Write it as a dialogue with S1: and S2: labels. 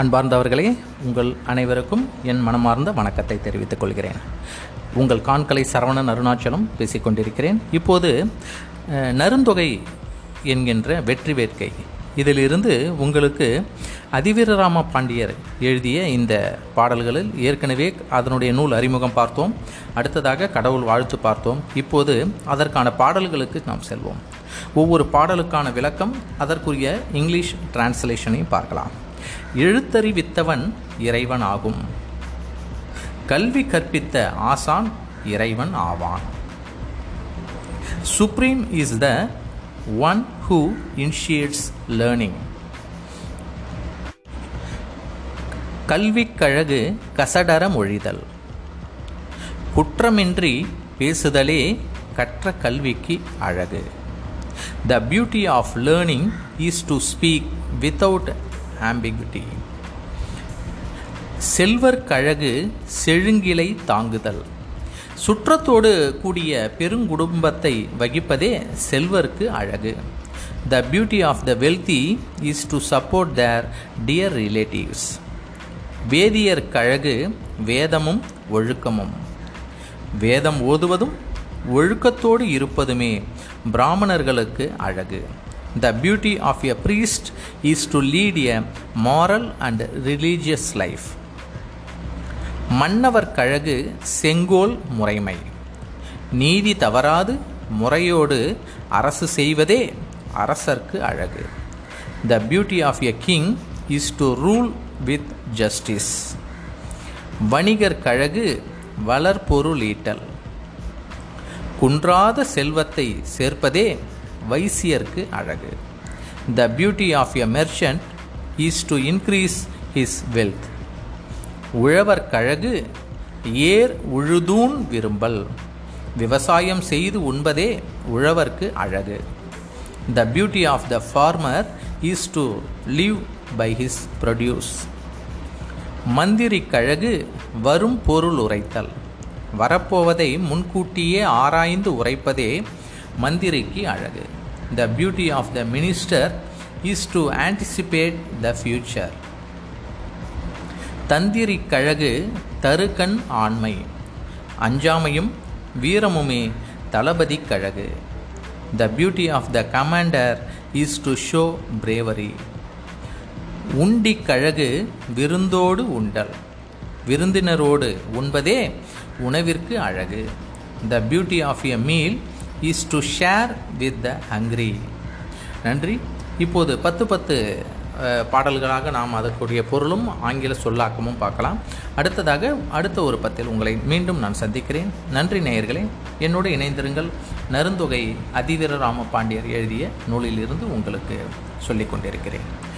S1: அன்பார்ந்தவர்களே உங்கள் அனைவருக்கும் என் மனமார்ந்த வணக்கத்தை தெரிவித்துக் கொள்கிறேன். உங்கள் காண்கலை சரவணன் அருணாச்சலம் பேசிக்கொண்டிருக்கிறேன் இப்போது நருந்தொகை என்கின்ற வெற்றி வேட்கை. இதிலிருந்து உங்களுக்கு அதிவீரராம பாண்டியர் எழுதிய இந்த பாடல்களில் ஏற்கனவே அதனுடைய நூல் அறிமுகம் பார்த்தோம். அடுத்ததாக கடவுள் வாழ்த்து பார்த்தோம். இப்போது அதற்கான பாடல்களுக்கு நாம் செல்வோம். ஒவ்வொரு பாடலுக்கான விளக்கம் அதற்குரிய இங்கிலீஷ் டிரான்ஸ்லேஷனையும் பார்க்கலாம். எழுத்தறிவித்தவன் இறைவன் ஆகும் கல்வி கற்பித்த ஆசான் இறைவன் ஆவான். Supreme is the one who initiates learning கல்விக்கழகு கசடர மொழிதல். குற்றமின்றி பேசுதலே கற்ற கல்விக்கு அழகு. The beauty of learning is to speak without ambiguity செல்வர் கழகு செழுங்கிலை தாங்குதல். சுற்றத்தோடு கூடிய பெருங்குடும்பத்தை வகிப்பதே செல்வருக்கு அழகு. The beauty of the wealthy is to support their dear relatives வேதியர் கழகு வேதமும் ஒழுக்கமும். வேதம் ஓதுவதும் ஒழுக்கத்தோடு இருப்பதுமே பிராமணர்களுக்கு அழகு. The beauty of a priest is to lead a moral and religious life மன்னவர் கழகு செங்கோல் முறைமை. நீதி தவறாது முறையோடு அரசு செய்வதே அரசர்க்கு அழகு. The beauty of a king is to rule with justice வணிகர் கழகு வளர்பொருளீட்டல் குன்றாத செல்வத்தை சேர்ப்பதே வைசியர்க்கு அழகு. The beauty of a merchant is to increase his wealth உழவர் கழகு ஏர் உழுதூன் விரும்பல். விவசாயம் செய்து உண்பதே உழவர்க்கு அழகு. The beauty of the farmer is to live by his produce மந்திரி கழகு வரும் பொருள் உரைத்தல். வரப்போவதை முன்கூட்டியே ஆராய்ந்து உரைப்பதே மந்திரிக்கு அழகு. The beauty of the minister is to anticipate the future தந்திரி கழகு தருக்கண் ஆண்மை. அஞ்சாமையும் வீரமுமே தளபதி கழகு. The beauty of the commander is to show bravery உண்டி கழகு விருந்தோடு உண்டல். விருந்தினரோடு உண்பதே உணவிற்கு அழகு. The beauty of a meal is to share with the hungry நன்றி. இப்போது பத்து பத்து பாடல்களாக நாம் அதற்குரிய பொருளும் ஆங்கில சொல்லாக்கமும் பார்க்கலாம். அடுத்ததாக அடுத்த ஒரு பத்தில் உங்களை மீண்டும் நான் சந்திக்கிறேன். நன்றி நேயர்களே. என்னோடு இணைந்திருங்கள். நருந்தொகை அதிவீர ராம பாண்டியர் எழுதிய நூலிலிருந்து உங்களுக்கு சொல்லிக் கொண்டிருக்கிறேன்